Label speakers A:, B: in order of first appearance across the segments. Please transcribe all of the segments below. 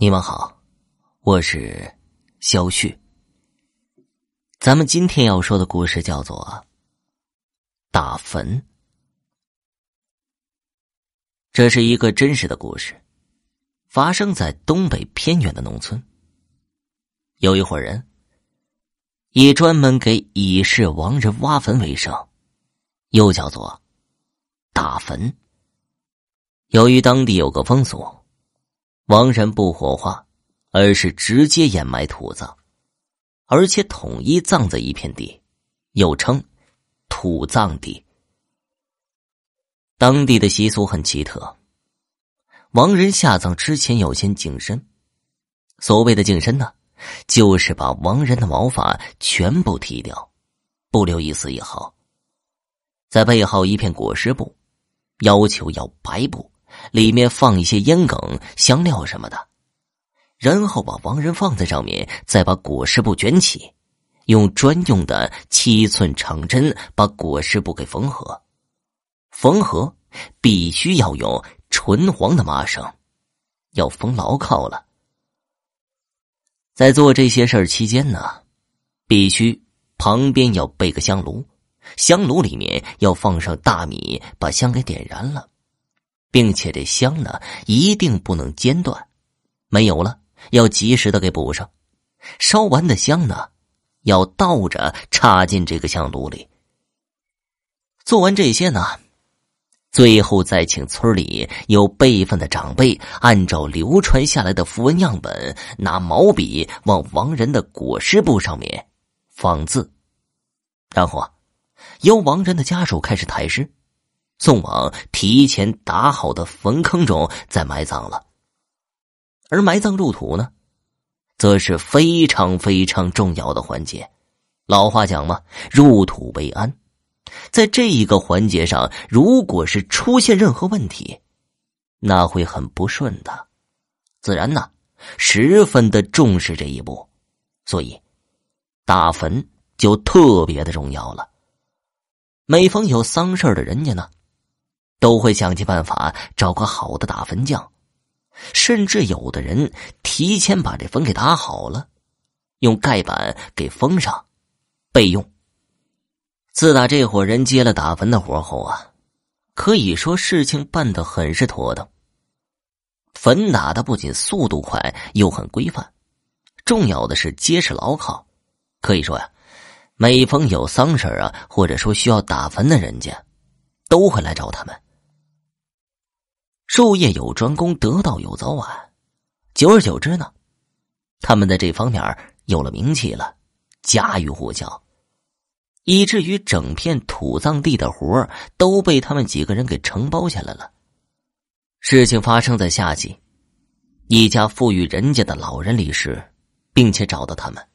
A: 你们好，我是肖旭。咱们今天要说的故事叫做《打坟》，这是一个真实的故事，发生在东北偏远的农村。有一伙人以专门给已逝亡人挖坟为生，又叫做打坟。由于当地有个风俗。亡人不火化，而是直接掩埋土葬，而且统一葬在一片地，又称土葬地。当地的习俗很奇特，亡人下葬之前要先净身。所谓的净身呢，就是把亡人的毛发全部剃掉，不留一丝一毫，再备好一片裹尸布，要求要白布。里面放一些烟梗、香料什么的，然后把亡人放在上面，再把裹尸布卷起，用专用的七寸长针把裹尸布给缝合。缝合必须要用纯黄的麻绳，要缝牢靠了。在做这些事儿期间呢，必须旁边要备个香炉，香炉里面要放上大米，把香给点燃了。并且这香呢，一定不能间断，没有了要及时的给补上。烧完的香呢，要倒着插进这个香炉里。做完这些呢，最后再请村里有辈分的长辈，按照流传下来的符文样本，拿毛笔往亡人的裹尸布上面放字，然后啊，由亡人的家属开始抬尸。送往提前打好的坟坑中，再埋葬了。而埋葬入土呢，则是非常非常重要的环节。老话讲嘛，“入土为安”。在这一个环节上，如果是出现任何问题，那会很不顺的。自然呢，十分的重视这一步，所以打坟就特别的重要了。每逢有丧事的人家呢。都会想尽办法找个好的打坟匠，甚至有的人提前把这坟给打好了，用盖板给封上，备用。自打这伙人接了打坟的活后啊，可以说事情办得很是妥当。坟打的不仅速度快，又很规范，重要的是结实牢靠。可以说呀，每逢有丧事啊，或者说需要打坟的人家，都会来找他们。术业有专攻，得道有早晚。久而久之呢，他们在这方面有了名气了，家喻户晓，以至于整片土葬地的活都被他们几个人给承包下来了。事情发生在夏季，一家富裕人家的老人离世，并且找到他们，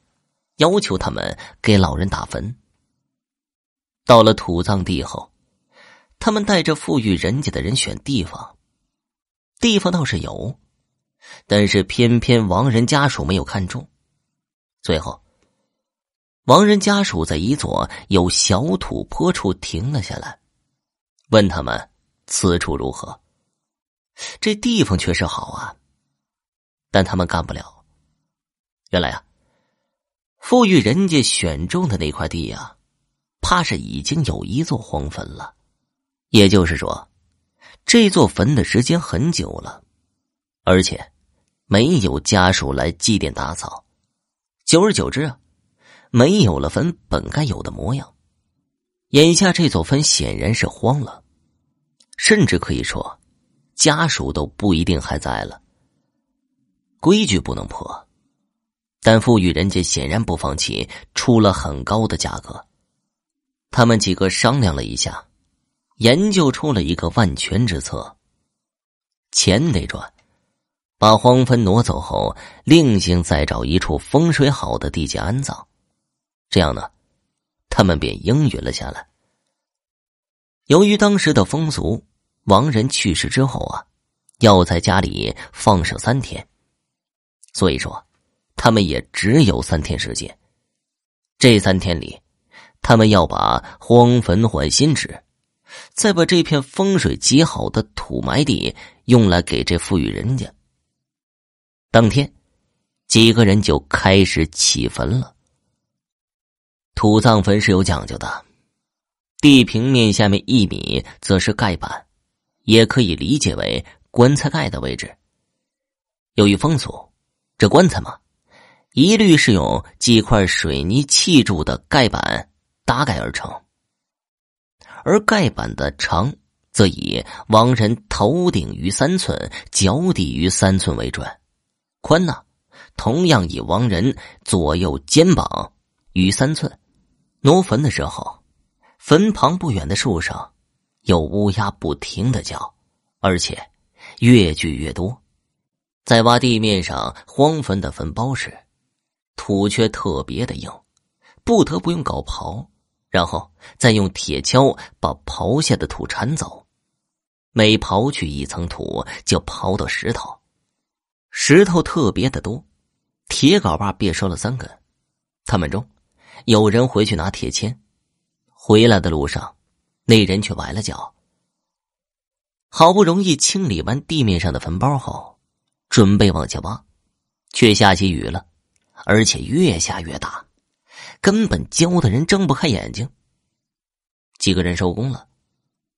A: 要求他们给老人打坟。到了土葬地后，他们带着富裕人家的人选地方。地方倒是有，但是偏偏亡人家属没有看中。最后，亡人家属在一座有小土坡处停了下来，问他们此处如何。这地方确实好啊，但他们干不了。原来啊，富裕人家选中的那块地呀，怕是已经有一座荒坟了，也就是说。这座坟的时间很久了，而且没有家属来祭奠打扫，久而久之啊，没有了坟本该有的模样。眼下这座坟显然是荒了，甚至可以说家属都不一定还在了。规矩不能破，但富裕人家显然不放弃，出了很高的价格。他们几个商量了一下。研究出了一个万全之策。钱得赚，把荒坟挪走后，另行再找一处风水好的地界安葬。这样呢，他们便应允了下来。由于当时的风俗，亡人去世之后啊，要在家里放上三天，所以说，他们也只有三天时间。这三天里，他们要把荒坟换新址。再把这片风水极好的土埋地用来给这富裕人家。当天，几个人就开始起坟了。土葬坟是有讲究的，地平面下面一米则是盖板，也可以理解为棺材盖的位置。由于风俗，这棺材嘛，一律是用几块水泥砌筑的盖板搭盖而成，而盖板的长则以亡人头顶于三寸、脚底于三寸为准，宽呢，同样以亡人左右肩膀于三寸。挪坟的时候，坟旁不远的树上，有乌鸦不停的叫，而且越聚越多。在挖地面上荒坟的坟包时，土却特别的硬，不得不用镐刨，然后再用铁锹把刨下的土铲走。每刨去一层土，就刨到石头，石头特别的多，铁镐把别收了三根。他们中。有人回去拿铁锨，回来的路上，那人却崴了脚。好不容易清理完地面上的坟包后，准备往下挖，却下起雨了，而且越下越大，根本浇的人睁不开眼睛。几个人收工了，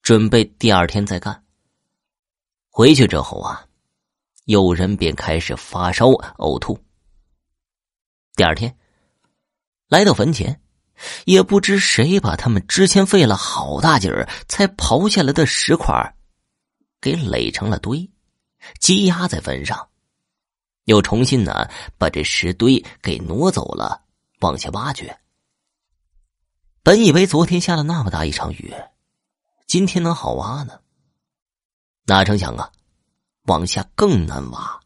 A: 准备第二天再干。回去之后啊，有人便开始发烧、呕吐。第二天。来到坟前，也不知谁把他们之前费了好大劲儿才刨下来的石块给垒成了堆，积压在坟上，又重新呢把这石堆给挪走了，往下挖掘。本以为昨天下了那么大一场雨，今天能好挖呢，哪成想啊，往下更难挖。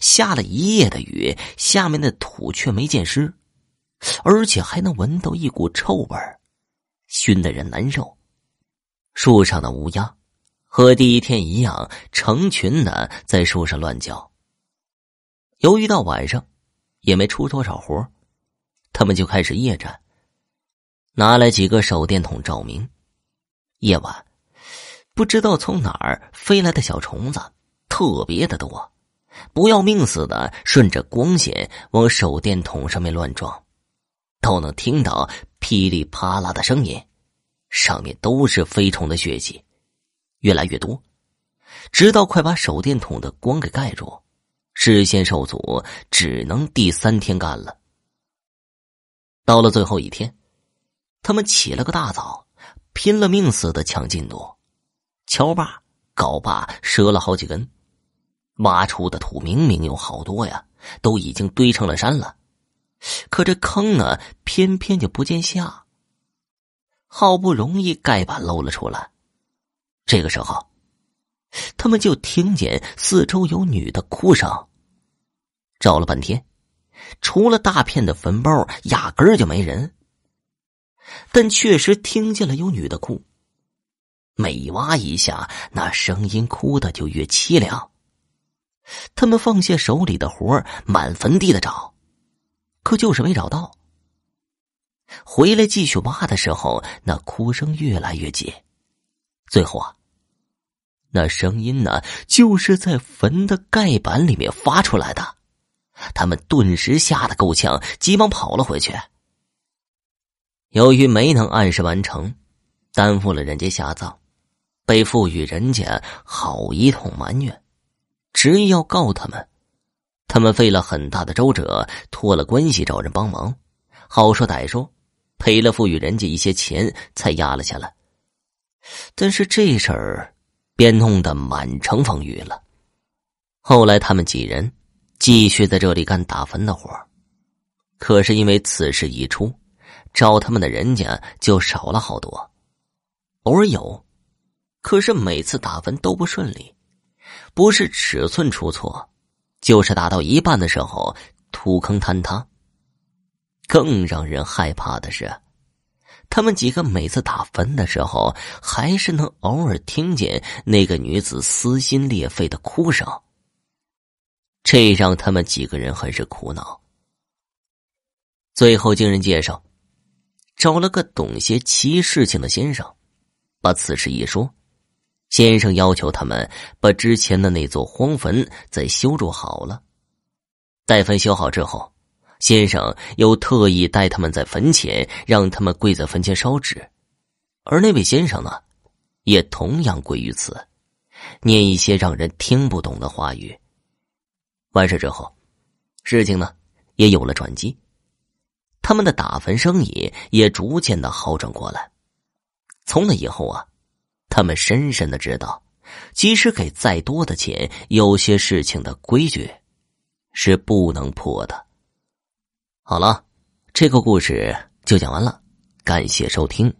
A: 下了一夜的雨，下面的土却没见湿。而且还能闻到一股臭味，熏得人难受。树上的乌鸦和第一天一样，成群的在树上乱叫。由于到晚上也没出多少活他们就开始夜战，拿来几个手电筒照明。夜晚，不知道从哪儿飞来的小虫子特别的多，不要命似的顺着光线往手电筒上面乱撞。都能听到噼里啪啦的声音，上面都是飞虫的血迹，越来越多，直到快把手电筒的光给盖住，视线受阻，只能第三天干了。到了最后一天，他们起了个大早，拼了命似的抢进度，锹把、镐把折了好几根，挖出的土明明有好多呀，都已经堆成了山了。可这坑呢，偏偏就不见下。好不容易盖板露了出来，这个时候，他们就听见四周有女的哭声。找了半天，除了大片的坟包，压根儿就没人。但确实听见了有女的哭。每挖一下，那声音哭的就越凄凉。他们放下手里的活满坟地的找。可就是没找到。回来继续挖的时候，那哭声越来越近，最后啊，那声音呢，就是在坟的盖板里面发出来的。他们顿时吓得够呛，急忙跑了回去。由于没能按时完成，耽误了人家下葬，被赋予人家好一通埋怨，执意要告他们。他们费了很大的周折，托了关系找人帮忙，好说歹说，赔了赋予人家一些钱，才压了下来。但是这事儿，便弄得满城风雨了。后来他们几人继续在这里干打坟的活可是因为此事一出，找他们的人家就少了好多。偶尔有，可是每次打坟都不顺利，不是尺寸出错。就是打到一半的时候，土坑坍塌。更让人害怕的是，他们几个每次打坟的时候，还是能偶尔听见那个女子撕心裂肺的哭声。这让他们几个人很是苦恼。最后经人介绍，找了个懂些奇事情的先生，把此事一说。先生要求他们把之前的那座荒坟再修筑好了，待坟修好之后，先生又特意带他们在坟前，让他们跪在坟前烧纸，而那位先生呢，也同样跪于此，念一些让人听不懂的话语。完事之后，事情呢也有了转机，他们的打坟生意也逐渐的好转过来。从那以后啊，他们深深的知道，即使给再多的钱，有些事情的规矩是不能破的。好了，这个故事就讲完了，感谢收听。